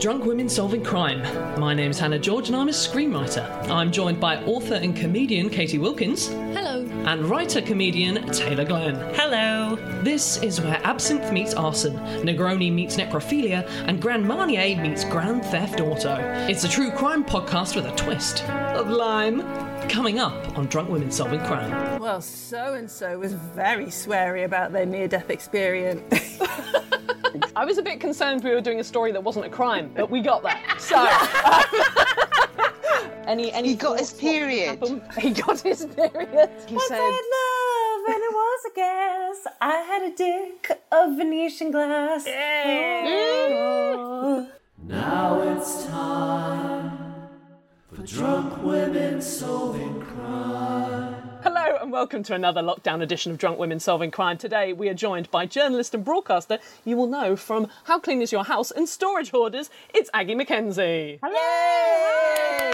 Drunk Women Solving Crime. My name's Hannah George and I'm a screenwriter. I'm joined by author and comedian Catie Wilkins. Hello. And writer comedian Taylor Glenn. Hello. This is where absinthe meets arson, Negroni meets necrophilia, and Grand Marnier meets Grand Theft Auto. It's a true crime podcast with a twist of lime. Coming up on Drunk Women Solving Crime. Well, so and so was very sweary about their near death experience. I was a bit concerned we were doing a story that wasn't a crime, but we got there. So, any any He got his period. He got his period. He Once said, I had love and it was a gas. I had a dick of Venetian glass. Oh. Now it's time for drunk women solving crime. "Hello and welcome to another lockdown edition of Drunk Women Solving Crime." Today we are joined by journalist and broadcaster you will know from How Clean Is Your House and Storage Hoarders. It's Aggie Mackenzie. Yay!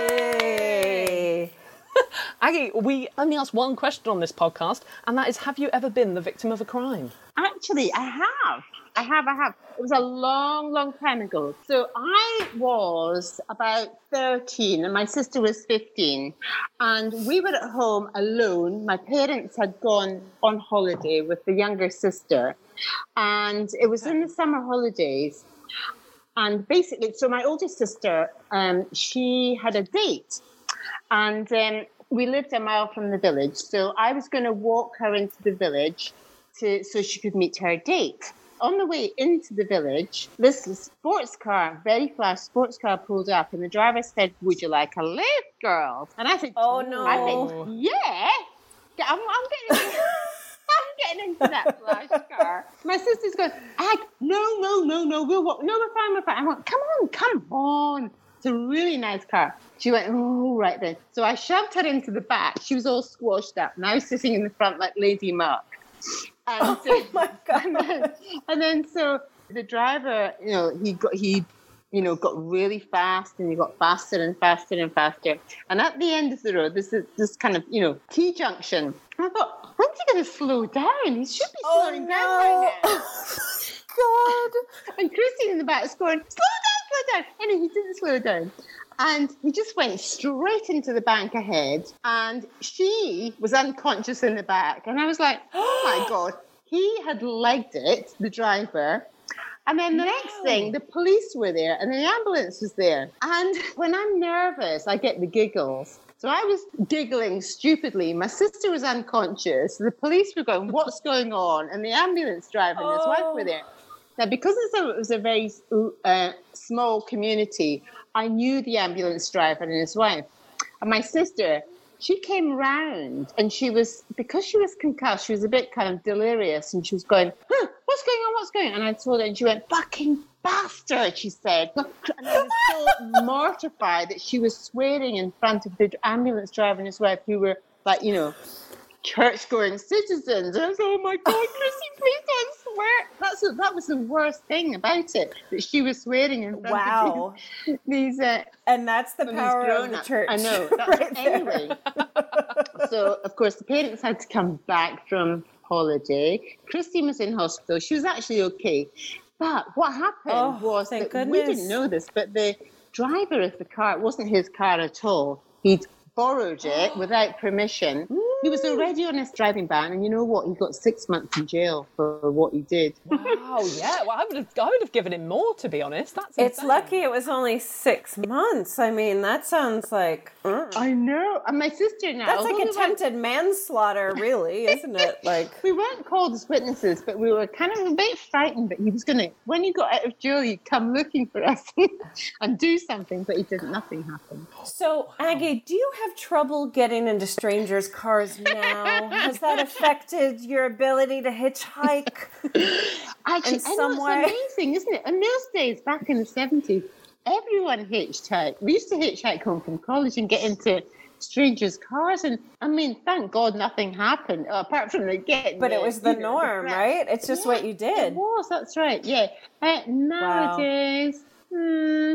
Aggie, we only ask one question on this podcast, and that is: Have you ever been the victim of a crime? Actually, I have. I have, I have. It was a long, long time ago. So I was about 13 and my sister was 15. And we were at home alone. My parents had gone on holiday with the younger sister. And it was in the summer holidays. And basically, so my older sister, um, she had a date. And um, we lived a mile from the village. So I was going to walk her into the village to, so she could meet her date. On the way into the village, this sports car, very flash sports car pulled up, and the driver said, Would you like a lift, girl? And I said, Oh, no. I said, Yeah. I'm, I'm getting. I'm getting into that flash car. My sister's going, Ag, no, no, no, no, we'll walk. No, we're fine, we're fine. I went, come on, come on. It's a really nice car. She went, oh, right then. So I shoved her into the back. She was all squashed up, Now sitting in the front like Lady Mark. And oh so, Oh my God. And then, and then so the driver, you know, he got he, you know, got really fast, and he got faster and faster and faster. And at the end of the road, this is this kind of you know T junction. And I thought, when's he going to slow down? He should be Oh, slowing no. down by now. God. And Christine in the back is going, slow down, slow down. And he didn't slow down. And he just went straight into the bank ahead. And she was unconscious in the back. And I was like, oh my God. He had legged it, the driver. And then the next thing, the police were there and the ambulance was there. And when I'm nervous, I get the giggles. So So I was giggling stupidly. My sister was unconscious. The police were going, "What's going on?" And the ambulance driver and his wife were oh. there. Now, because it's a, it was a very uh, small community, I knew the ambulance driver and his wife. And my sister, she came round and she was, because she was concussed, she was a bit kind of delirious and she was going, huh, what's going on? What's going on? And I told her and she went, fucking bastard, she said. And I was so mortified that she was swearing in front of the ambulance driver and his wife who were like, you know, church going citizens. I was, oh my God, Chrissy, please don't swear. That's what, that was the worst thing about it, that she was swearing in front Wow. of these, these uh, And that's the power of the church. I know. Right anyway. so of course the parents had to come back from holiday. Christine was in hospital. She was actually okay. But what happened Oh, was that we didn't know this, but the driver of the car, it wasn't his car at all. He'd borrowed it without permission. He was already on his driving ban, and you know what? He got six months in jail for what he did. Wow, yeah. Well, I would have, I would have given him more, to be honest. That's It's insane. lucky it was only six months. I mean, that sounds like mm. I know. And my sister now. that's although like we attempted manslaughter, really, isn't it? Like, We weren't called as witnesses, but we were kind of a bit frightened that he was going to, when he got out of jail, he'd come looking for us and do something, but he didn't. Nothing happened. so Aggie, do you have trouble getting into strangers' cars now? Has that affected your ability to hitchhike? Actually, In some it's way. amazing, isn't it? In those days, back in the 70s, everyone hitchhiked. We used to hitchhike home from college and get into strangers' cars. And I mean, thank God nothing happened, uh, apart from the getting. But it was the know, norm, right? It's just what you did. It was, that's right, yeah. Uh, nowadays, hmm,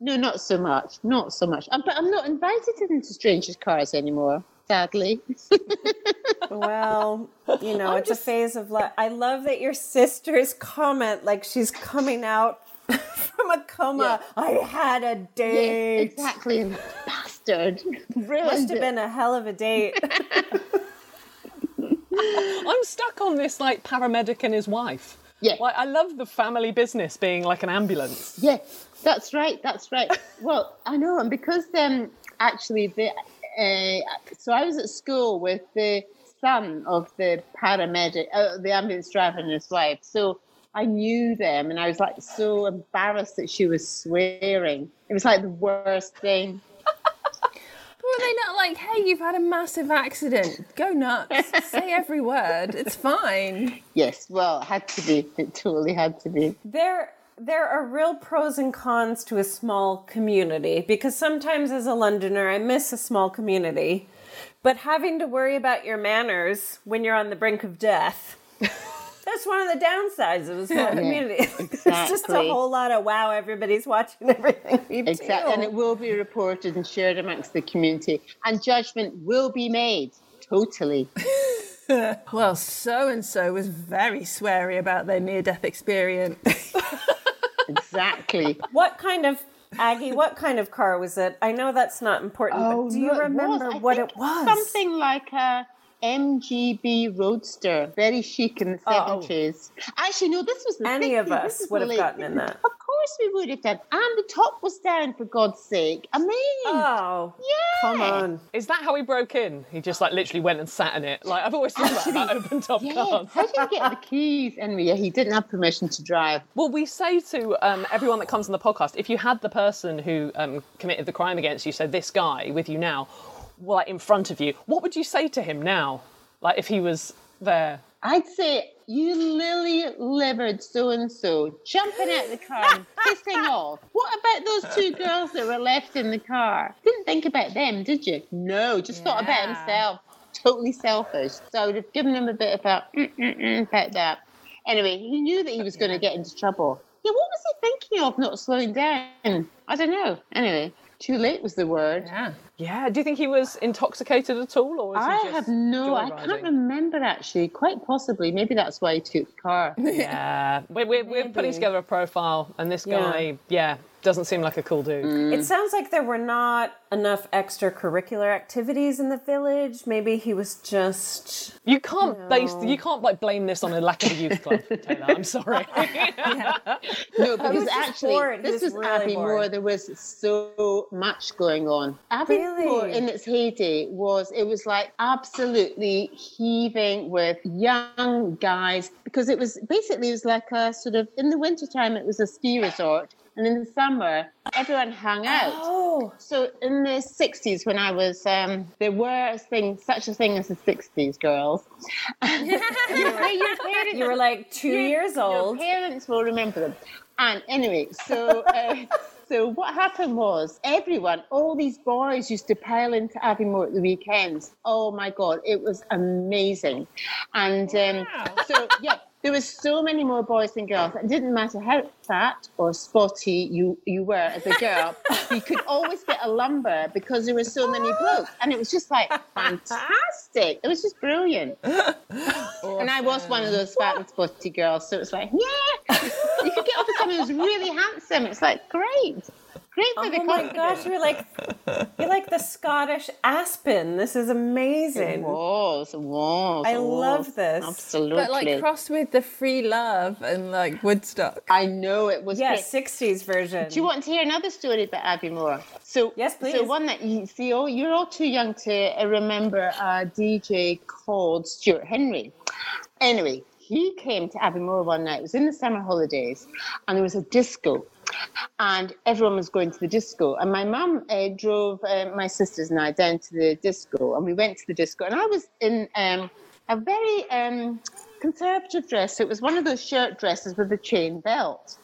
no, not so much, not so much. Uh, but I'm not invited into strangers' cars anymore, sadly. Well, you know, it's a phase of life. I love that your sister's comment, like she's coming out from a coma. I had a yeah, date. exactly, bastard. Must have been a hell of a date. I'm stuck on this like paramedic and his wife. Yeah. Like I love the family business being like an ambulance. Yeah, that's right. That's right. well, I know, and because um, actually the uh, so I was at school with the son of the paramedic, uh, the ambulance driver and his wife. So I knew them, and I was like so embarrassed that she was swearing. It was like the worst thing. Were they not like, hey, you've had a massive accident? Go nuts. Say every word. It's fine. Yes, well, it had to be. It totally had to be. there there are real pros and cons to a small community because sometimes as a Londoner I miss a small community. But having to worry about your manners when you're on the brink of death. That's one of the downsides of a small community. It's just a whole lot of wow, everybody's watching everything we do. Exactly, and it will be reported and shared amongst the community, and judgment will be made. Totally. Well, so and so was very sweary about their near death experience. Exactly. What kind of Aggie? What kind of car was it? I know that's not important, but oh, do you Oh, no, it remember was. I what think it was? Something like a MGB Roadster, very chic in the Oh. seventies. Actually, no, this was the Any of us would have late gotten in that. Of course, we would have done. And the top was down, for God's sake. I mean, Oh, yeah. come on. Is that how he broke in? He just like literally went and sat in it. Like I've always thought about, about open top Yeah. cars. How did he get the keys? Anyway, yeah, he didn't have permission to drive. Well, we say to um, everyone that comes on the podcast, if you had the person who um, committed the crime against you, so this guy with you now, well, like in front of you, what would you say to him now? Like if he was there? I'd say, you lily livered so and so, jumping out the car and pissing off. What about those two girls that were left in the car? Didn't think about them, did you? No, just thought about himself. Totally selfish. So I would have given him a bit of mm-mm-mm about that. Anyway, he knew that he was going to get into trouble. Yeah, what was he thinking of not slowing down? I don't know. Anyway, too late was the word. Yeah. Yeah. Do you think he was intoxicated at all, or was he I just have no, I can't remember actually. Quite possibly. Maybe that's why he took the car. Yeah, we're, we're, we're putting together a profile, and this Yeah. guy, yeah, doesn't seem like a cool dude. Mm. It sounds like there were not enough extracurricular activities in the village. Maybe he was just. You can't base, you can't like blame this on a lack of a youth club, Taylor. I'm sorry. No, because was actually, bored. This was was really Abbey bored. Moore. There was so much going on. Abbey Really? Aviemore Really? in its heyday was it was like absolutely heaving with young guys because it was basically it was like a sort of in the wintertime it was a ski resort and in the summer everyone hung out. Oh, So in the sixties, when I was, um, there were a thing, such a thing as the sixties girls. your, your parents, you were like two years old. your parents will remember them. And anyway, so uh, so what happened was everyone, all these boys used to pile into Aviemore at the weekends. Oh my god, it was amazing. And um, so yeah, there were so many more boys than girls. It didn't matter how fat or spotty you you were as a girl, you could always get a lumber because there were so many blokes, and it was just like fantastic. It was just brilliant. And I was one of those fat and spotty girls, so it was like, yeah, you could get off with someone who's really handsome. It's like great, great for the Oh my gosh, you're like you're like the Scottish Aspen. This is It amazing. was, it was. I it love this. Absolutely. But like crossed with the free love and like Woodstock. I know it was Yeah, 60s version. Do you want to hear another story about Aviemore? So Yes, please. So one that you see, oh, you're all too young to uh, remember a DJ called Stuart Henry. Anyway, he came to Aviemore one night. It was in the summer holidays, and there was a disco, and everyone was going to the disco. And my mum uh, drove uh, my sisters and I down to the disco, and we went to the disco. And I was in um, a very um, conservative dress. It was one of those shirt dresses with a chain belt.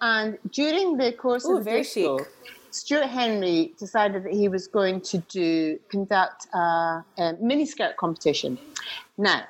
And during the course Ooh, of the very disco, chic. Stuart Henry decided that he was going to do conduct a, a miniskirt competition. Now,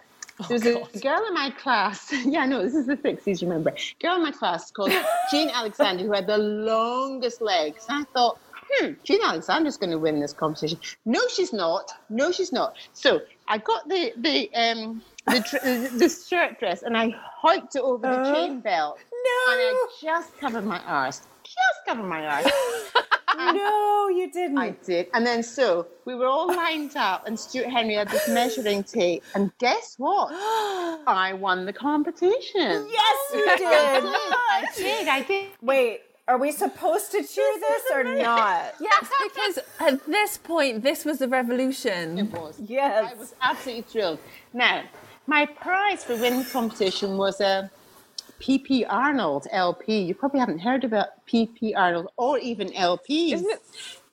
there was a girl in my class. Yeah, no, this is the sixties. Remember, girl in my class called Jane Alexander who had the longest legs. And I thought, hmm, Jane Alexander's going to win this competition. No, she's not. No, she's not. So I got the the um the, tr- the, shirt dress and I hiked it over the chain belt. No. And I just covered my arse. Just covered my arse. No, you didn't. I did. And then so we were all lined up, and Stuart Henry had this measuring tape. And guess what? I won the competition. yes, you I did. I did. I did. Wait, are we supposed to cheer this or not? Yes, because at this point, this was the revolution. It was. Yes. I was absolutely thrilled. Now, my prize for winning the competition was a PP Arnold LP. You probably haven't heard about PP Arnold or even LPs. Isn't it-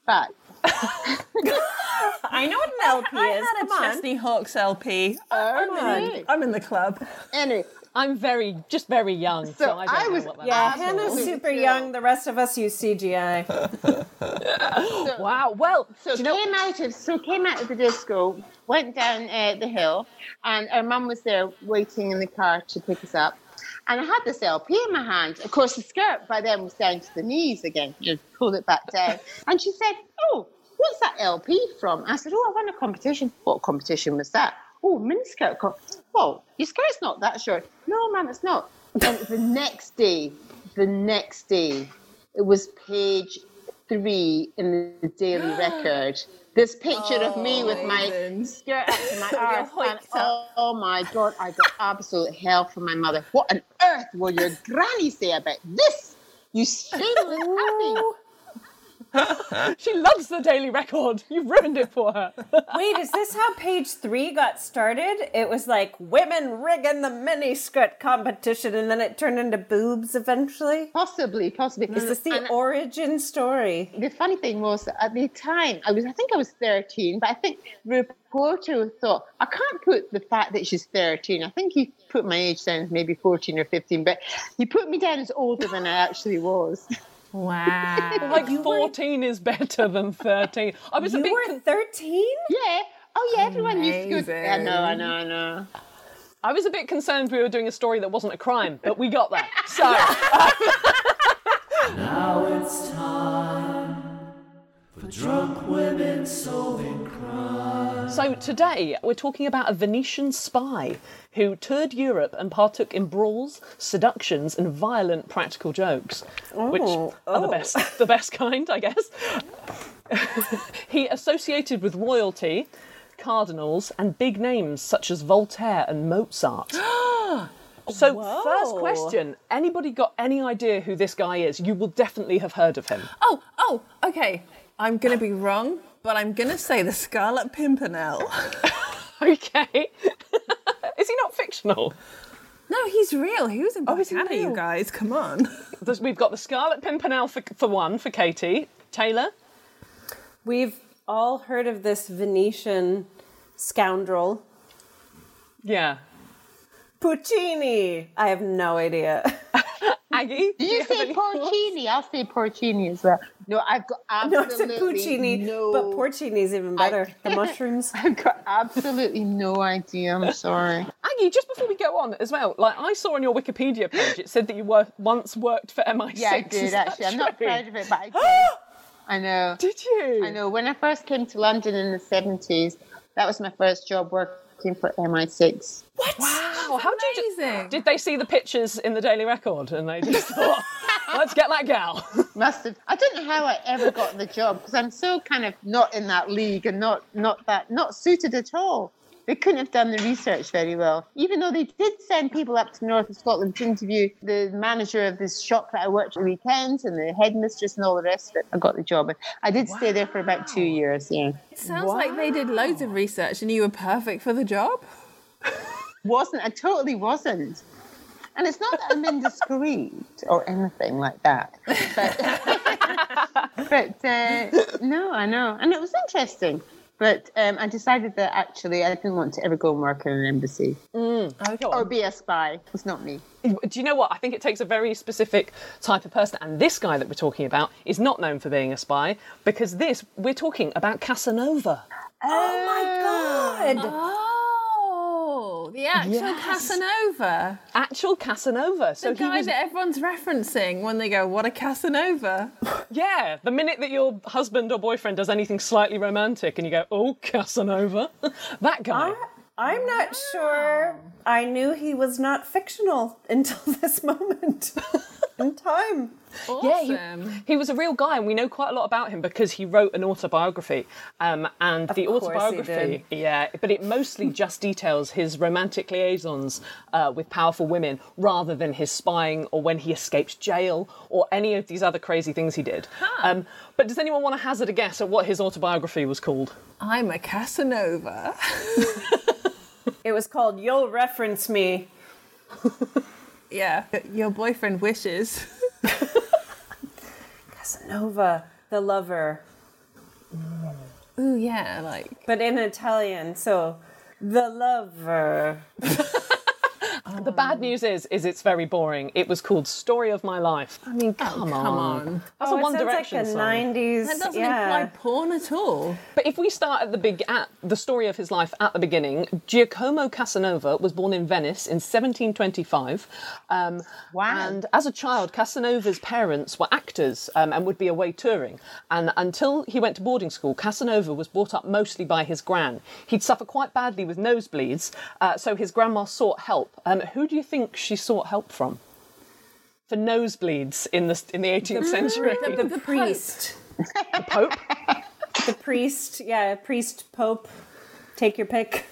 But I know what an LP I is. had a Come on. Chesney Hawks LP. I'm in, I'm in the club. anyway, I'm very, just very young, so, So I don't I know was- what that Yeah. Hannah's super thrilled. young. The rest of us use CGI. Wow. Well, So do you know, came out of so came out of the disco, went down uh, the hill, and our mum was there waiting in the car to pick us up. And I had this LP in my hand. Of course, the skirt by then was down to the knees again. You pulled it back down, and she said, "Oh, what's that LP from?" I said, "Oh, I won a competition." What competition was that? Oh, miniskirt. Co- oh, your skirt's not that short. No, ma'am, it's not. And the next day, the next day, it was page three in the Daily Record. This picture of me with my heavens. skirt up to my arse. And, hiked oh my God, I got absolute hell from my mother. What on earth will your granny say about this? You shameless happy. she loves the Daily Record. You've ruined it for her. Wait, is this how page three got started? It was like women rigging the mini skirt competition, and then it turned into boobs eventually. Possibly, possibly. Is this the And origin story? the funny thing was at the time I was I think I was 13, but I think the reporter thought I can't put the fact that she's 13. I think he put my age down as maybe 14 or 15, but he put me down as older than I actually was. Wow. Like 14 is better than 13. I was a You bit. were con- 13? yeah. Oh yeah, everyone used to go. I know, I know, I know. I was a bit concerned we were doing a story that wasn't a crime, but we got there. So, um, Now it's time for drunk women solving crime. so today we're talking about a Venetian spy who toured Europe and partook in brawls, seductions, and violent practical jokes, which Oh, are the oh. best, the best kind, I guess. he associated with royalty, cardinals, and big names such as Voltaire and Mozart. So, first question: Anybody got any idea who this guy is? You will definitely have heard of him. Oh, oh, okay. I'm gonna be wrong, but I'm gonna say the Scarlet Pimpernel. Okay. is he not fictional? no, he's real. He was in Oh, is he Blackadder, you guys. Come on. We've got the Scarlet Pimpernel for, for one, for Catie. Taylor? We've all heard of this Venetian scoundrel, Yeah. Puccini. I have no idea. Aggie? Did you have say any- porcini? I'll say porcini as well. No, I've got absolutely no, absolutely I said Puccini, no. but porcini's even better. the mushrooms. I've got absolutely no idea. I'm sorry. Aggie, just before we go on as well, like I saw on your Wikipedia page, it said that you were once worked for MI6. Yeah, I Is did that actually. I'm not true? proud of it, but I did. I know. Did you? I know. When I first came to London in the 70s, that was my first job working for MI6. What? Wow, how did you? Amazing. Did they see the pictures in the Daily Record and they just thought, let's get that gal? Must have. I don't know how I ever got the job because I'm so kind of not in that league and not not that not suited at all. They couldn't have done the research very well, even though they did send people up to North of Scotland to interview the manager of this shop that I worked at weekends and the headmistress and all the rest of it. I got the job, and I did stay there for about two years. Yeah, It sounds like they did loads of research and you were perfect for the job. wasn't I totally wasn't. And it's not that I'm indiscreet or anything like that, but but uh, no, I know, and it was interesting. But um, I decided that actually I didn't want to ever go and work in an embassy Go or be a spy. It's not me. Do you know what? I think it takes a very specific type of person. And this guy that we're talking about is not known for being a spy because this, we're talking about Casanova. oh my god! Oh, the actual Yes. Casanova. Actual Casanova. So The he guy was, that everyone's referencing when they go, what a Casanova. yeah, the minute that your husband or boyfriend does anything slightly romantic and you go, oh, Casanova, that guy. I'm not sure. I knew he was not fictional until this moment in time. Yeah, he- He was a real guy, and we know quite a lot about him because he wrote an autobiography. Um, and the autobiography, yeah, but it mostly just details his romantic liaisons uh, with powerful women rather than his spying or when he escaped jail or any of these other crazy things he did. Um, but does anyone want to hazard a guess at what his autobiography was called? I'm a Casanova. It was called You'll Reference Me. yeah. Your boyfriend wishes. Casanova, the lover. Ooh, yeah, like. But in Italian, so the lover. The bad news is, is it's very boring. It was called Story of My Life. I mean, come, Come on. on. That's oh, a it One sounds Direction like a song. 90s. That doesn't yeah. imply porn at all. But if we start at the big at the story of his life at the beginning, Giacomo Casanova was born in Venice in 1725. Um, Wow. And as a child, Casanova's parents were actors um, and would be away touring. And until he went to boarding school, Casanova was brought up mostly by his gran. He'd suffer quite badly with nosebleeds, uh, so his grandma sought help. Um, who do you think she sought help from? For nosebleeds in the in the 18th century, the, the priest. the Pope. The priest, yeah, priest, pope. Take your pick.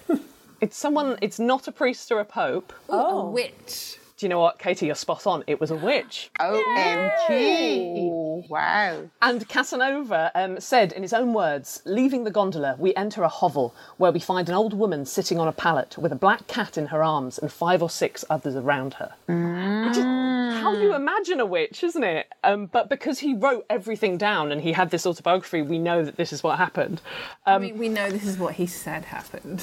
It's someone. It's not a priest or a pope. Oh. A witch. Do you know what, Catie? You're spot on. It was a witch. OMG. Wow. And Casanova um, said, in his own words, leaving the gondola, we enter a hovel where we find an old woman sitting on a pallet with a black cat in her arms and five or six others around her. Which is how you imagine a witch, isn't it? Um, but because he wrote everything down and he had this autobiography, we know that this is what happened. Um, we, we know this is what he said happened.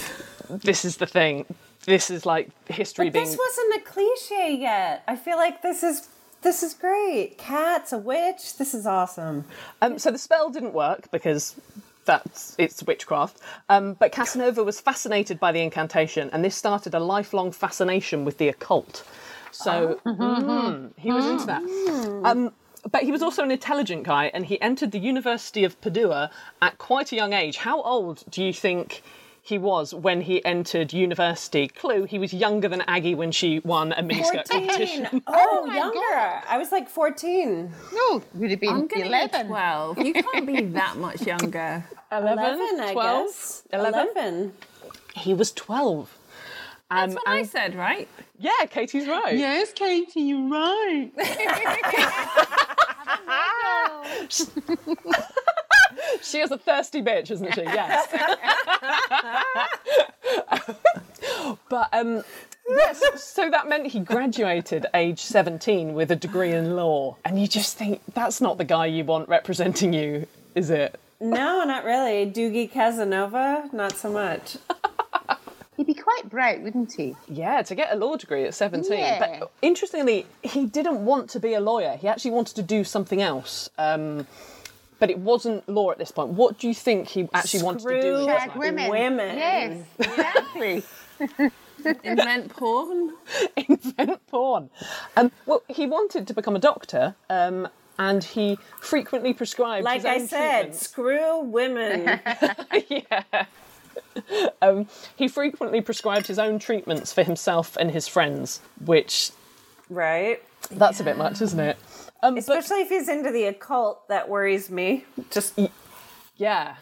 this is the thing. This is like history But being. this wasn't a cliche yet. I feel like this is this is great. Cats, a witch. This is awesome. Um, so the spell didn't work because that's it's witchcraft. Um, but Casanova was fascinated by the incantation, and this started a lifelong fascination with the occult. So mm, he was into that. Um, but he was also an intelligent guy, and he entered the University of Padua at quite a young age. How old do you think? He was when he entered university. Clue: He was younger than Aggie when she won a miniskirt competition. Oh, my younger. God. I was like 14. No, would have been I'm going to 11. 12. You can't be that much younger. 11, 11, I guess. 11? 11. He was twelve. Um, That's what I said, right? Yeah, Catie's right. Yes, Catie, you're right. she is a thirsty bitch, isn't she? Yes. but um, yes, so that meant he graduated age 17 with a degree in law. And you just think that's not the guy you want representing you, is it? No, not really. Doogie Casanova, not so much. He'd be quite bright, wouldn't he? Yeah, to get a law degree at 17. Yeah. But interestingly, he didn't want to be a lawyer. He actually wanted to do something else. Um, but it wasn't law at this point. What do you think he actually wanted to do? Screw with his Shag women. Women. Yes, exactly. Invent porn. invent porn. Um, well, he wanted to become a doctor, um, and he frequently prescribed. Like his I said, treatments. screw women. yeah. Um, he frequently prescribed his own treatments for himself and his friends, which right? that's a bit much, isn't it? Um, but Especially if he's into the occult, that worries me. Just yeah.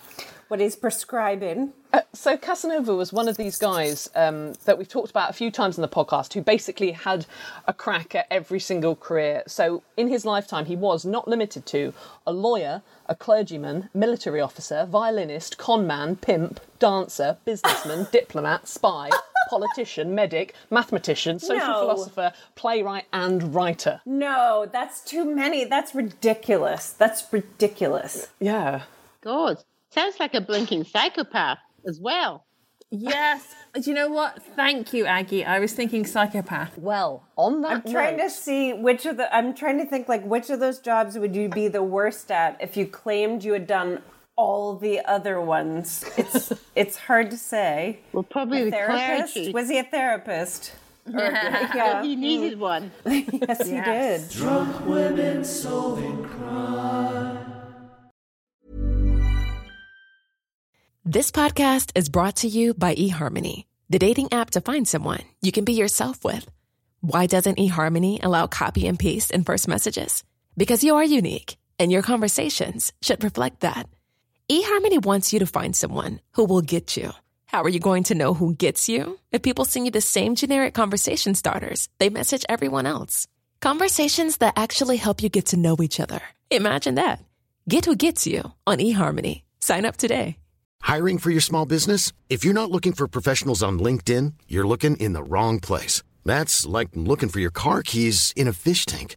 what he's prescribing. So Casanova was one of these guys um, that we've talked about a few times in the podcast, who basically had a crack at every single career. So in his lifetime, he was not limited to a lawyer, a clergyman, military officer, violinist, conman, pimp, dancer, businessman, diplomat, spy, politician, medic, mathematician, social No. philosopher, playwright, and writer. No, that's too many. That's ridiculous. That's ridiculous. Yeah. God, sounds like a blinking psychopath as well. Yes. Do you know what? Thank you, Aggie. I was thinking psychopath. Well, on that I'm trying to see which of the. I'm trying to think like which of those jobs would you be the worst at if you claimed you had done all the other ones. It's it's hard to say. Well, probably the Therapist? clergy. Was he a therapist? Or- Yeah, yeah. he needed one. Yes, he Yes. did. Drunk women solving crime. This podcast is brought to you by eHarmony, the dating app to find someone you can be yourself with. Why doesn't eHarmony allow copy and paste in first messages? Because you are unique, and your conversations should reflect that. eHarmony wants you to find someone who will get you. How are you going to know who gets you? If people send you the same generic conversation starters they message everyone else. Conversations that actually help you get to know each other. Imagine that. Get who gets you on eHarmony. Sign up today. Hiring for your small business? If you're not looking for professionals on LinkedIn, you're looking in the wrong place. That's like looking for your car keys in a fish tank.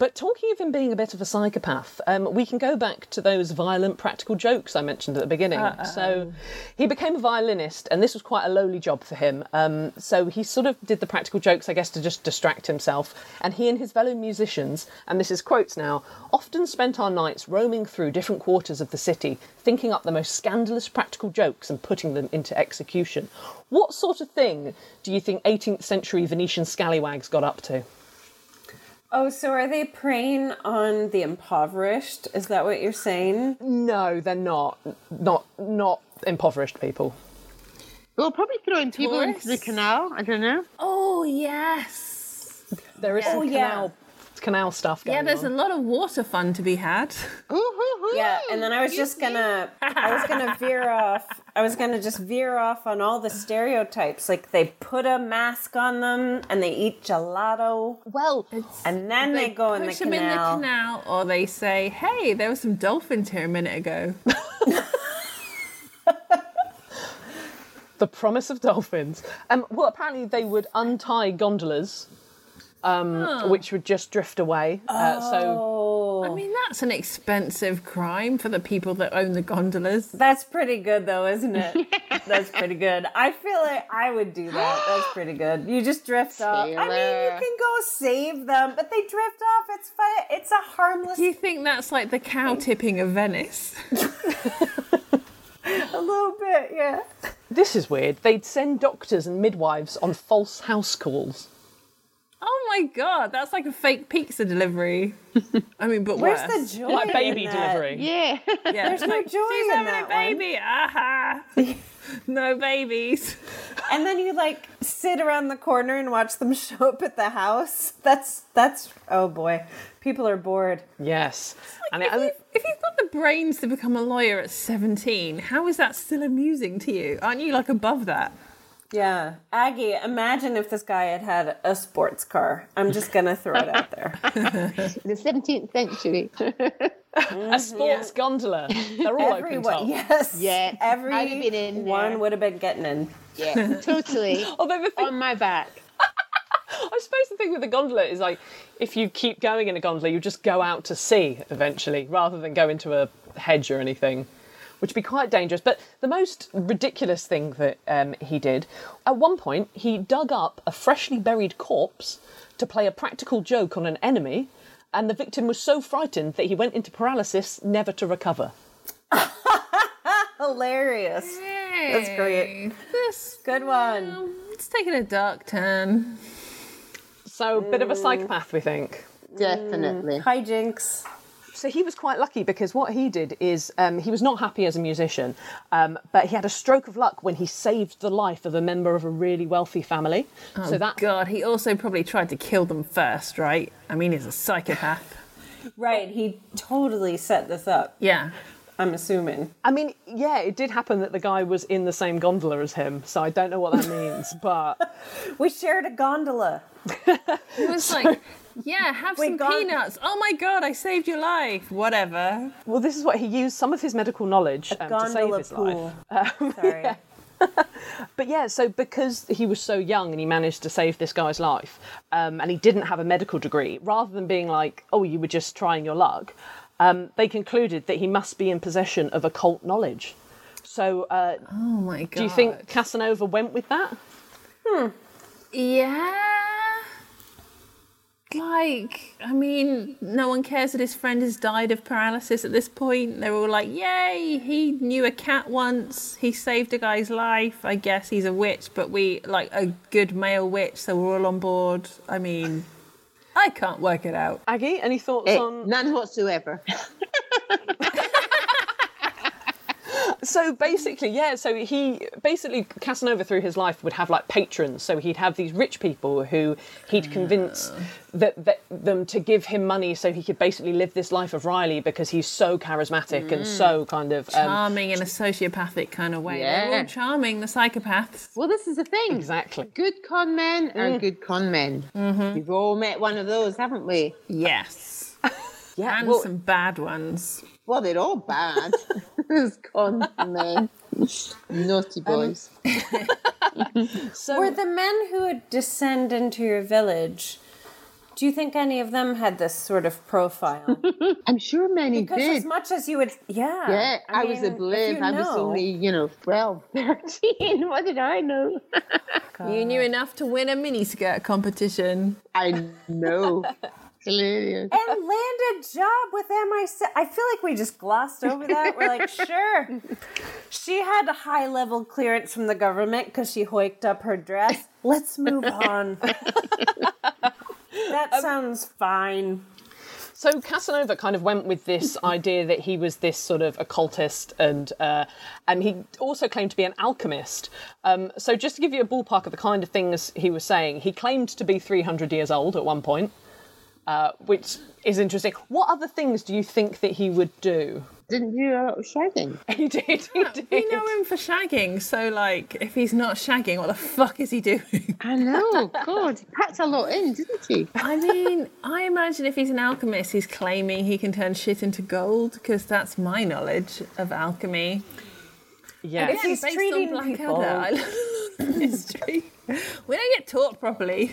But talking of him being a bit of a psychopath, um, we can go back to those violent practical jokes I mentioned at the beginning. So he became a violinist, and this was quite a lowly job for him. Um, so he sort of did the practical jokes, I guess, to just distract himself. And he and his fellow musicians, and this is quotes now, often spent our nights roaming through different quarters of the city, thinking up the most scandalous practical jokes and putting them into execution. What sort of thing do you think 18th century Venetian scallywags got up to? Oh, so are they preying on the impoverished? Is that what you're saying? No, they're not. Not not impoverished people. Well, probably throwing people into the canal. I don't know. Oh, yes. There is some Oh, yeah. canal canal stuff going Yeah, there's a lot of water fun to be had. Yeah, and then I was just gonna, I was gonna veer off. I was gonna just veer off on all the stereotypes. Like they put a mask on them and they eat gelato. Well, And then they, go in the push them in the canal. canal, or they say, "Hey, there were some dolphins here a minute ago." the promise of dolphins. Um, well, apparently they would untie gondolas, um, which would just drift away. Uh, so Oh, I mean, that's an expensive crime for the people that own the gondolas. that's pretty good though, isn't it? that's pretty good. I feel like I would do that. That's pretty good. You just drift off. I mean, you can go save them, but they drift off. It's fine. It's a harmless. Do you think that's like the cow tipping of Venice? A little bit, yeah. this is weird. They'd send doctors and midwives on false house calls. Oh my god, that's like a fake pizza delivery. I mean, but Where's worse. the joy? Like baby in that? delivery. Yeah. Yeah, There's no joy She's in having that a baby. Aha. No babies. and then you like sit around the corner and watch them show up at the house. That's that's oh boy, people are bored. Yes. And If, it, you, if you've got the brains to become a lawyer at 17, how is that still amusing to you? Aren't you like above that? Yeah, Aggie, imagine if this guy had had a sports car. I'm just gonna throw it out there. The 17th century. a sports gondola. They're all open Everyone, top. yes, Yeah, every I'd have been in one there. would have been getting in. Yeah, totally. Although the thing, On my back. I suppose the thing with the gondola is like, if you keep going in a gondola, you just go out to sea eventually, rather than go into a hedge or anything, which would be quite dangerous. But the most ridiculous thing that um, he did, at one point, he dug up a freshly buried corpse to play a practical joke on an enemy, and the victim was so frightened that he went into paralysis, never to recover. Hilarious. That's great. This, Good one. it's taking a dark turn. So, a bit of a psychopath, we think. Definitely. Hijinks. So he was quite lucky because what he did is um, he was not happy as a musician, um, but he had a stroke of luck when he saved the life of a member of a really wealthy family. so that God, he also probably tried to kill them first, right? I mean, he's a psychopath. Right, he totally set this up. Yeah. I'm assuming. I mean, yeah, it did happen that the guy was in the same gondola as him. So I don't know what that means, but We shared a gondola. It was like, yeah, have Wait, some God- peanuts. Oh my God, I saved your life. Whatever. well, this is what he used some of his medical knowledge um, to save Gondola his life. Um, pool. Sorry. But yeah, so because he was so young and he managed to save this guy's life, um, and he didn't have a medical degree, rather than being like, oh, you were just trying your luck, um, they concluded that he must be in possession of occult knowledge. So, uh, Oh my God. do you think Casanova went with that? Yeah. Like, I mean, no one cares that his friend has died of paralysis at this point. They're all like, yay, he knew a cat once. He saved a guy's life. I guess he's a witch, but we, like, a good male witch, so we're all on board. I mean, I can't work it out. Aggie, any thoughts Eh, on? none whatsoever. So basically, yeah. So he basically Casanova through his life would have like patrons. So he'd have these rich people who he'd convince that, that them to give him money so he could basically live this life of Riley because he's so charismatic and mm. so kind of um, Charming in a sociopathic kind of way. They're all Yeah. charming, the psychopaths. Well, this is the thing. exactly. Good con men are mm. good con men. Mm-hmm. We've all met one of those, haven't we? Yes. Yeah. And well, some bad ones. Well, they're all bad. Those con men. Naughty um, boys. so Were the men who would descend into your village, do you think any of them had this sort of profile? I'm sure many did. Because did. as much as you would, yeah. yeah, I, was mean, a if blip. you I was know- only, you know, 12, 13. What did I know? You knew enough to win a miniskirt competition. I know. Hilarious. and land a job with MI6. I feel like we just glossed over that. We're like, sure. She had a high level clearance from the government because she hoiked up her dress. Let's move on. that sounds fine. So Casanova kind of went with this idea that he was this sort of occultist, and uh, and he also claimed to be an alchemist. Um, so just to give you a ballpark of the kind of things he was saying, he claimed to be 300 years old at one point, uh, which is interesting. What other things do you think that he would do? Didn't do a lot of shagging. He did. He did. We know him for shagging, so like, if he's not shagging, what the fuck is he doing? I know. God, he packed a lot in, didn't he? I mean, I imagine if he's an alchemist, he's claiming he can turn shit into gold, because that's my knowledge of alchemy. Yeah. If he's Based on treating Blackadder, people. I history. We don't get taught properly.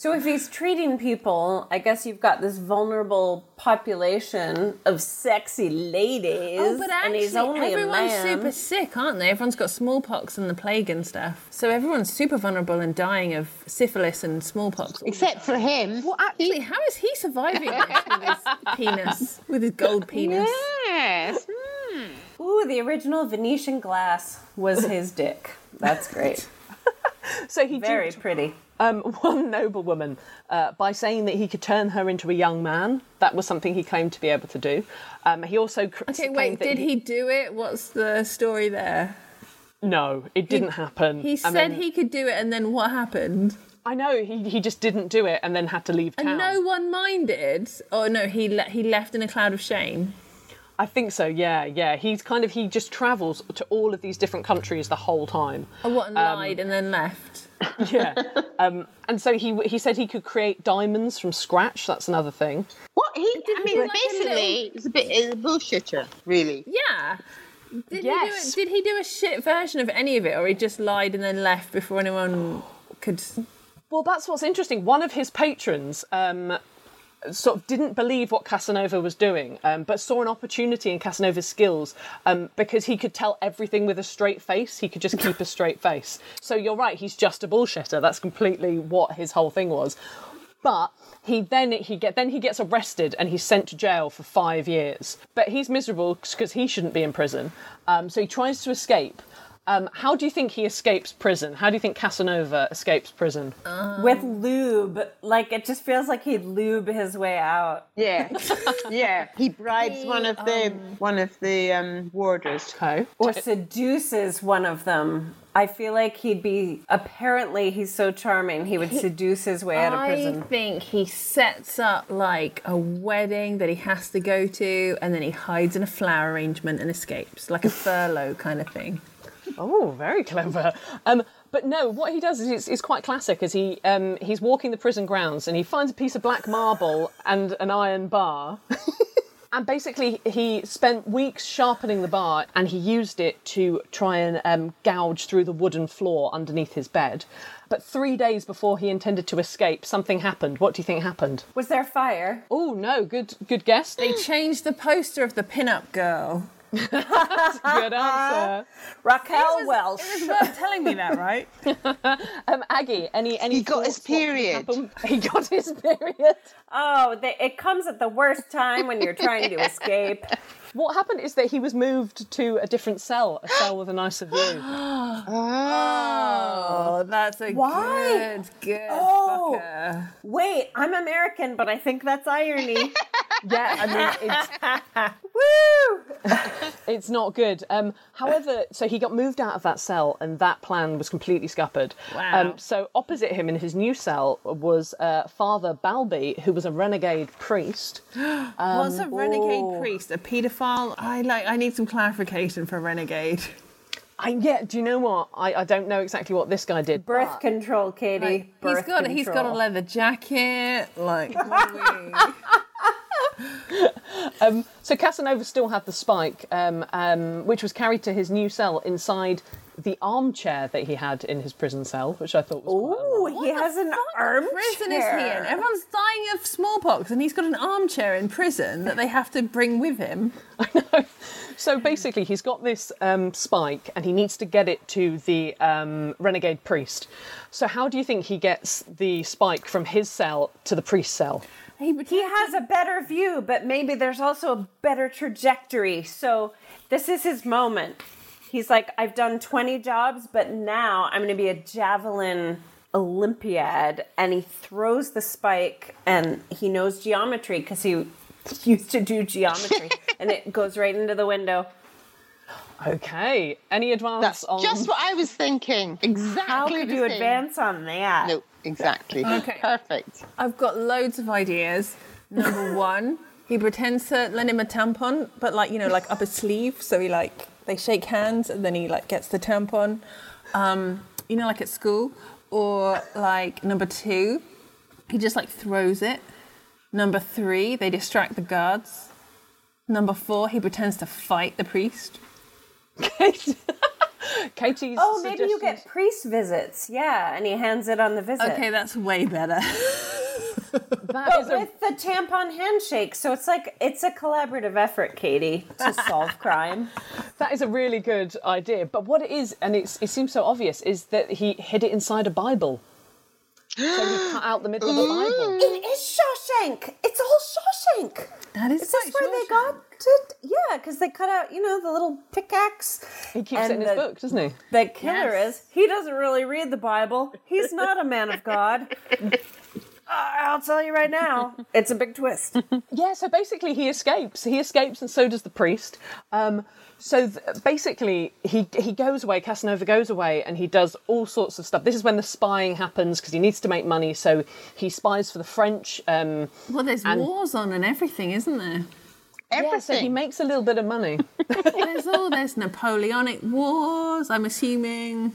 So if he's treating people, I guess you've got this vulnerable population of sexy ladies. Oh, but and actually, he's only everyone's a man. super sick, aren't they? Everyone's got smallpox and the plague and stuff. So everyone's super vulnerable and dying of syphilis and smallpox. Except for him. Well, actually, how is he surviving this with his penis, with his gold penis? Yes. Hmm. Hmm. Ooh, the original Venetian glass was his dick. That's great. So he Very duped pretty. Um, one noblewoman uh, by saying that he could turn her into a young man. That was something he claimed to be able to do. Um, he also cr- Okay, wait, did he do it? What's the story there? No, it didn't happen. He said then- he could do it, and then what happened? I know he he just didn't do it and then had to leave town. And no one minded. Oh no, he le- he left in a cloud of shame. I think so. Yeah, yeah. He's kind of he just travels to all of these different countries the whole time. Oh, what? And lied and then left. Yeah. um, and so he he said he could create diamonds from scratch. That's another thing. What he? Did I he mean, like a basically, it's a bit it's a bullshitter, really. Yeah. Did Yes. he do it? Did he do a shit version of any of it, or he just lied and then left before anyone could? Well, that's what's interesting. One of his patrons um, sort of didn't believe what Casanova was doing, um, but saw an opportunity in Casanova's skills um, because he could tell everything with a straight face. He could just keep a straight face. So you're right. He's just a bullshitter. That's completely what his whole thing was. But he then he get then he gets arrested and he's sent to jail for five years. But he's miserable because he shouldn't be in prison. Um, so he tries to escape. Um, how do you think he escapes prison? How do you think Casanova escapes prison? With lube. Like, it just feels like he'd lube his way out. Yeah, yeah. He bribes one of the one of the um, warders. Okay. Or seduces one of them. I feel like he'd be. Apparently, he's so charming, he would seduce his way out of prison. I think he sets up like a wedding that he has to go to, and then he hides in a flower arrangement and escapes, like a furlough kind of thing. Oh, very clever. Um, but no, what he does is it's, it's quite classic. Is he um, he's walking the prison grounds and he finds a piece of black marble and an iron bar. And basically, he spent weeks sharpening the bar, and he used it to try and um, gouge through the wooden floor underneath his bed. But three days before he intended to escape, something happened. What do you think happened? Was there fire? Oh no, good good guess. They changed the poster of the pin-up girl. Good answer. Raquel Welch. It was worth telling me that, right? Um, Aggie, any any He got his thoughts what could period. He got his period. Oh, they, it comes at the worst time when you're trying to escape. What happened is that he was moved to a different cell, a cell with a nicer view. Oh, that's a Why? good, good Oh. fucker. Wait, I'm American, but I think that's irony. yeah, I mean, it's, Woo! it's not good. Um, however, so he got moved out of that cell, and that plan was completely scuppered. Wow. Um, so opposite him in his new cell was uh, Father Balbi, who was a renegade priest. What's a renegade priest? A paedophile? I like. I need some clarification for renegade. I, yeah, do you know what? I, I don't know exactly what this guy did. Birth but- control, Catie. Like, he's Birth got he's got a leather jacket. Like, what are we- So Casanova still had the spike, um, um, which was carried to his new cell inside the armchair that he had in his prison cell, which I thought was quite Ooh, he has an armchair. prison is he in? Everyone's dying of smallpox, and he's got an armchair in prison that they have to bring with him. I know. So basically, he's got this um, spike and he needs to get it to the um, renegade priest. So, how do you think he gets the spike from his cell to the priest's cell? He, He has a better view, but maybe there's also a better trajectory. So this is his moment. He's like, I've done 20 jobs, but now I'm going to be a javelin Olympiad. And he throws the spike, and he knows geometry because he used to do geometry, and it goes right into the window. Okay. Any advance That's on? just what I was thinking. Exactly. How could you same. advance on that? No, exactly. Okay. Perfect. I've got loads of ideas. Number one, he pretends to lend him a tampon, but like you know, like up his sleeve. So he like they shake hands, and then he like gets the tampon. Um, you know, like at school. Or like number two, he just like throws it. Number three, they distract the guards. Number four, he pretends to fight the priest. Catie's. Oh, maybe you get priest visits. Yeah, and he hands it on the visit. Okay, that's way better. That But is a- with the tampon handshake, so it's like it's a collaborative effort, Catie, to solve crime. that is a really good idea. But what it is, and it's, it seems so obvious, is that he hid it inside a Bible. So he cut out the middle of the Bible. It is Shawshank. It's all Shawshank. That is Is this quite where they got it? Yeah, because they cut out, you know, the little pickaxe. He keeps it in his book, doesn't he? The killer Yes. is he doesn't really read the Bible. He's not a man of God. I'll tell you right now, it's a big twist. Yeah, so basically he escapes. He escapes, and so does the priest. Um, so th- basically, he he goes away. Casanova goes away, and he does all sorts of stuff. This is when the spying happens because he needs to make money. So he spies for the French. Um, Well, there's And- wars on and everything, isn't there? yeah, so he makes a little bit of money. There's all there's Napoleonic wars. I'm assuming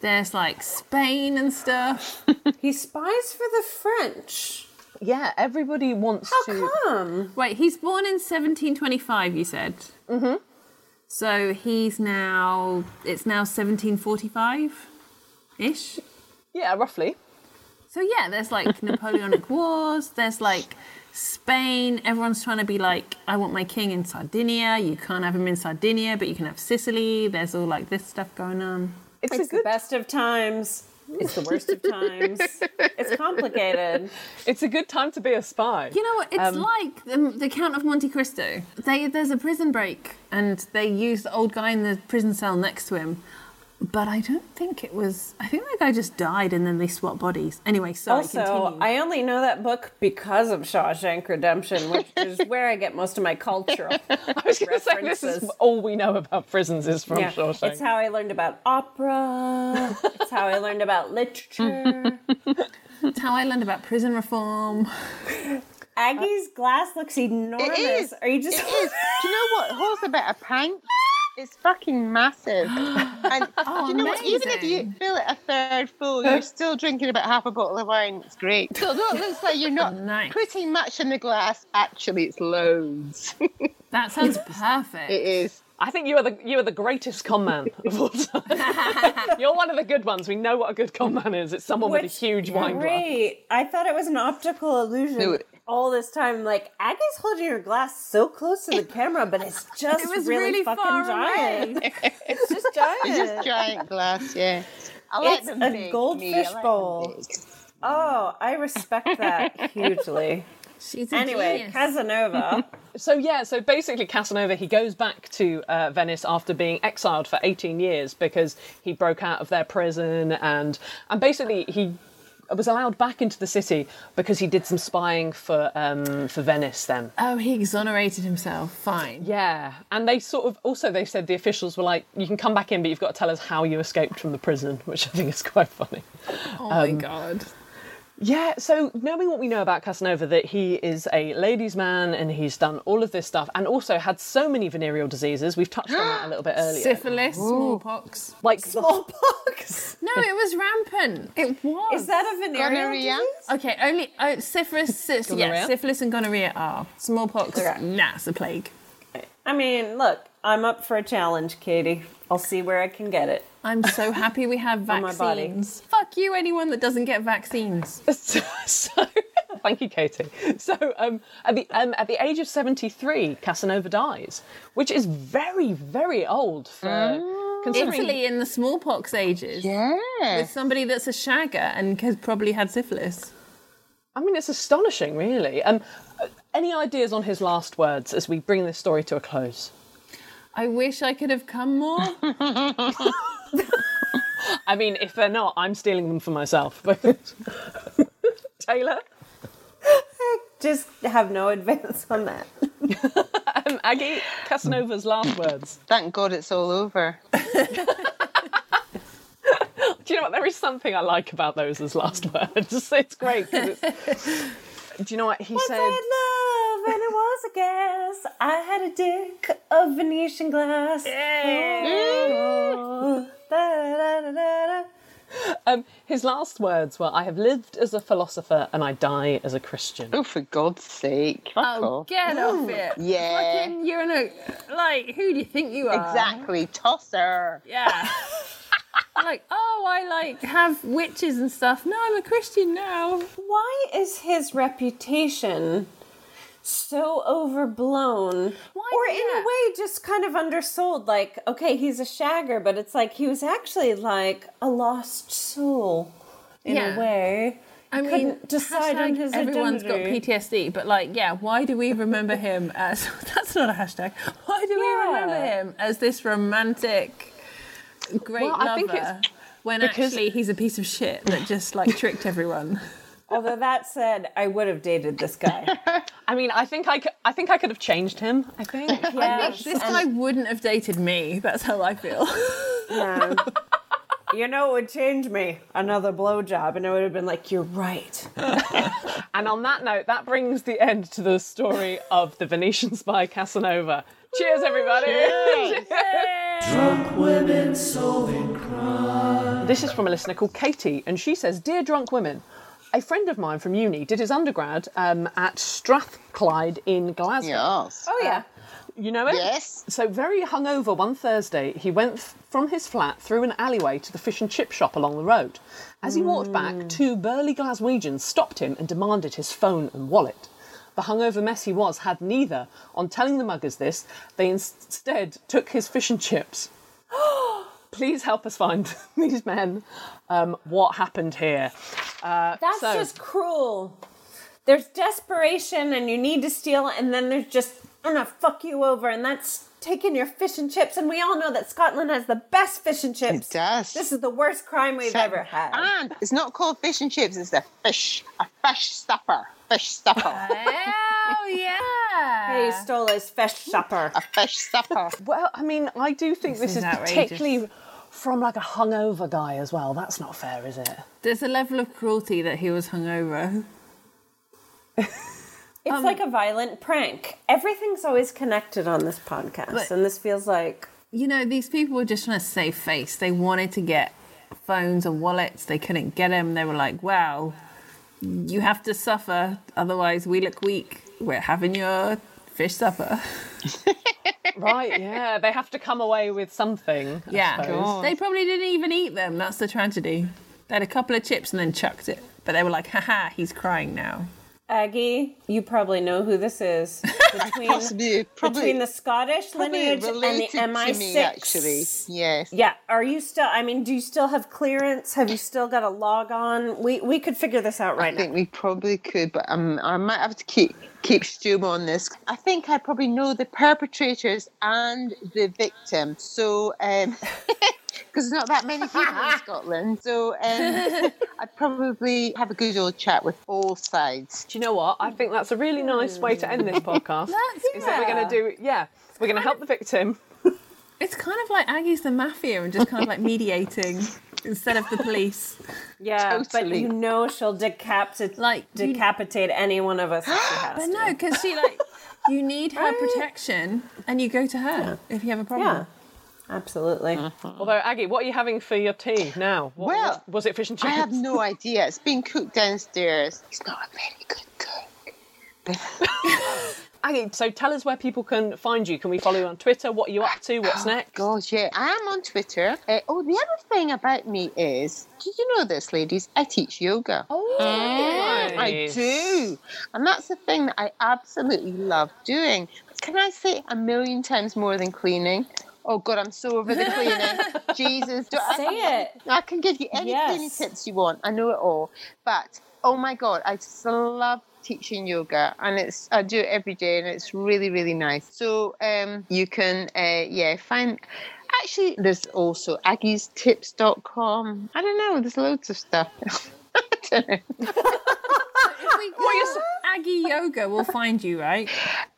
there's like Spain and stuff. he spies for the French. yeah, everybody wants How to. come? Wait, he's born in 1725. You said. Mm-hmm. So he's now it's now 1745 ish. Yeah, roughly. So yeah, there's like Napoleonic Wars. There's like Spain. Everyone's trying to be like, I want my king in Sardinia. You can't have him in Sardinia, but you can have Sicily. There's all like this stuff going on. It's, It's a good. the best of times. It's the worst of times. It's complicated. It's a good time to be a spy. You know what? It's Um, like the, the Count of Monte Cristo. They, there's a prison break, and they use the old guy in the prison cell next to him. But I don't think it was. I think that guy just died, and then they swap bodies. Anyway, so Also, continue. I only know that book because of Shawshank Redemption, which is where I get most of my cultural. I was going to say this is references. all we know about prisons is from Yeah, Shawshank. it's how I learned about opera. it's how I learned about literature. it's how I learned about prison reform. Aggie's glass looks enormous. It is. Are you just? It is. Do you know what? Holds about a pint. It's fucking massive. And Oh, do you know what? Even if you fill it a third full, you're still drinking about half a bottle of wine. It's great. So although it looks like you're not Nice. putting much in the glass, actually it's loads. That sounds perfect. it is. I think you are the you are the greatest con man of all time. You're one of the good ones. We know what a good con man is. It's someone with a huge wine glass. Great. I thought it was an optical illusion. No, it- all this time, like Aggie's holding her glass so close to the camera, but it's just It was really, really fucking far giant. it's just giant. It's just giant glass, yeah. I like It's them a big, me. I goldfish like bowl. big. Oh, I respect that hugely. She's a Anyway, genius. Casanova. So yeah, so basically Casanova he goes back to uh, Venice after being exiled for 18 years because he broke out of their prison and and basically he was allowed back into the city because he did some spying for um, for Venice then. Oh, he exonerated himself. Fine. Yeah, and they sort of also they said the officials were like, you can come back in, but you've got to tell us how you escaped from the prison, which I think is quite funny. Oh my god. Yeah, so knowing what we know about Casanova, that he is a ladies' man and he's done all of this stuff and also had so many venereal diseases. We've touched on that a little bit earlier. Syphilis, smallpox. Like the- Smallpox. No, it was rampant. It was. Is that a venereal Gonorrhea? disease? Okay, only oh, syphilis, sy- Gonorrhea? yeah, syphilis and gonorrhea are. Smallpox, nah, it's a plague. I mean, look, I'm up for a challenge, Catie. I'll see where I can get it. I'm so happy we have On my body. vaccines. Fuck you, anyone that doesn't get vaccines. so, so thank you, Catie. So um, at the um, at the age of seventy three, Casanova dies, which is very very old for considering. Italy in the smallpox ages. Yeah. With somebody that's a shagger and has probably had syphilis. I mean, it's astonishing, really. Um, uh, any ideas on his last words as we bring this story to a close? I wish I could have come more. I mean, if they're not, I'm stealing them for myself. Taylor? I Just have no advance on that. um, Aggie, Casanova's last words. Thank God it's all over. Do you know what? There is something I like about those as last words. It's great. it's- Do you know what he Once said? I had love and it was a gas. I had a dick of Venetian glass. Oh, da, da, da, da, da. Um, his last words were, "I have lived as a philosopher and I die as a Christian." Oh, for God's sake. Fuck Oh, off. get off it. Yeah. Fucking, you're in a. Like, who do you think you are? Exactly. Tosser. Yeah. like, oh, I like have witches and stuff. No, I'm a Christian now. Why is his reputation so overblown? Why or in a way just kind of undersold? Like, okay, he's a shagger, but it's like he was actually like a lost soul in Yeah. a way. I mean, Couldn't decide on his everyone's identity. got PTSD, but like, yeah, why do we remember him as? That's not a hashtag. Why do we remember him as this romantic, great Well, I lover think it's when because- actually he's a piece of shit that just like tricked everyone? Although that said, I would have dated this guy. I mean, I think I could, I think I could have changed him. I think. Yeah, This guy wouldn't have dated me. That's how I feel. yeah. You know, it would change me. Another blowjob, and I would have been like, "You're right." And on that note, that brings the end to the story of the Venetian spy Casanova. Cheers, everybody! Drunk women solving crime. This is from a listener called Katie, and she says, "Dear drunk women." A friend of mine from uni did his undergrad um, at Strathclyde in Glasgow. Yes. Oh yeah. You know it? Yes. So, very hungover one Thursday, he went f- from his flat through an alleyway to the fish and chip shop along the road. As he walked back, two burly Glaswegians stopped him and demanded his phone and wallet. The hungover mess he was had neither. On telling the muggers this, they instead took his fish and chips. Please help us find these men. Um, what happened here? Uh, That's so- just cruel. There's desperation, and you need to steal, and then there's just I'm gonna fuck you over, and that's taking your fish and chips. And we all know that Scotland has the best fish and chips. It does. This is the worst crime we've ever had. And it's not called fish and chips, it's a fish, a fish supper. Fish supper. oh yeah. Hey, stole his fish supper. a fish supper. Well, I mean, I do think this, is is, particularly from like a hungover guy as well. That's not fair, is it? There's a level of cruelty that he was hungover. It's um, like a violent prank. Everything's always connected on this podcast, But- and this feels like You know, these people were just trying to save face. They wanted to get phones and wallets. They couldn't get them. They were like, "Well, you have to suffer, otherwise we look weak. We're having your fish supper." Right, yeah. They have to come away with something. I Yeah, they probably didn't even eat them. That's the tragedy. They had a couple of chips and then chucked it. But they were like, "Haha, he's crying now." Aggie. You probably know who this is between Possibly, probably, between the Scottish lineage and the MI6. to me, actually. Yes. Yeah, are you still? I mean, do you still have clearance? Have you still got a log on? We we could figure this out right now. I think we probably could, but um, I might have to keep keep Stu on this. I think I probably know the perpetrators and the victim. So, um, because there's not that many people in Scotland, so um, I'd probably have a good old chat with all sides. Do you know what? I think that's a really nice way to end this podcast. is that we're going to do, yeah, we're going to help the victim. It's kind of like Aggie's the mafia and just kind of like mediating instead of the police. Yeah, but you know she'll decapitate Like, you- decapitate any one of us if she has But to. no, because she like you need her protection, and you go to her if you have a problem. Yeah, absolutely. Although, Aggie, what are you having for your tea now? What, Well, was, was it fish and chips? I have no idea. It's being cooked downstairs. He's not a very good cook. Aggie, so tell us where people can find you. Can we follow you on Twitter? What are you up to? What's next? God, yeah. I am on Twitter. Uh, oh, the other thing about me is, did you know this, ladies? I teach yoga. Oh, I do. And that's the thing that I absolutely love doing. Can I say a million times more than cleaning? Oh God, I'm so over the cleaning. Jesus, do I, Say it. I can give you any Yes. cleaning tips you want. I know it all. But oh my God, I just love teaching yoga, and it's I do it every day, and it's really really nice. So um, you can uh, yeah find. Actually, there's also aggiestips.com. I don't know. There's loads of stuff. we go Aggie Yoga, we'll find you, right?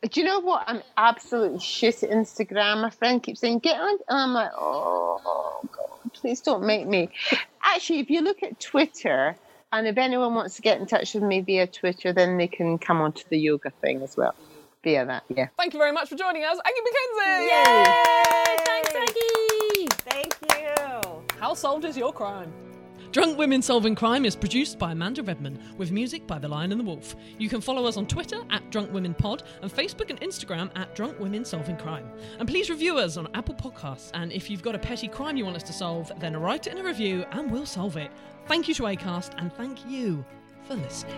Do you know what? I'm absolutely shit at Instagram. My friend keeps saying, get on. And I'm like, oh, God, please don't make me. Actually, if you look at Twitter, and if anyone wants to get in touch with me via Twitter, then they can come onto the yoga thing as well. Via that, yeah. Thank you very much for joining us, Aggie MacKenzie. Yay! Thanks, Aggie. Thank you. How solved is your crime? Drunk Women Solving Crime is produced by Amanda Redman with music by The Lion and the Wolf. You can follow us on Twitter at Drunk Women Pod and Facebook and Instagram at Drunk Women Solving Crime. And please review us on Apple Podcasts. And if you've got a petty crime you want us to solve, then write it in a review and we'll solve it. Thank you to Acast and thank you for listening.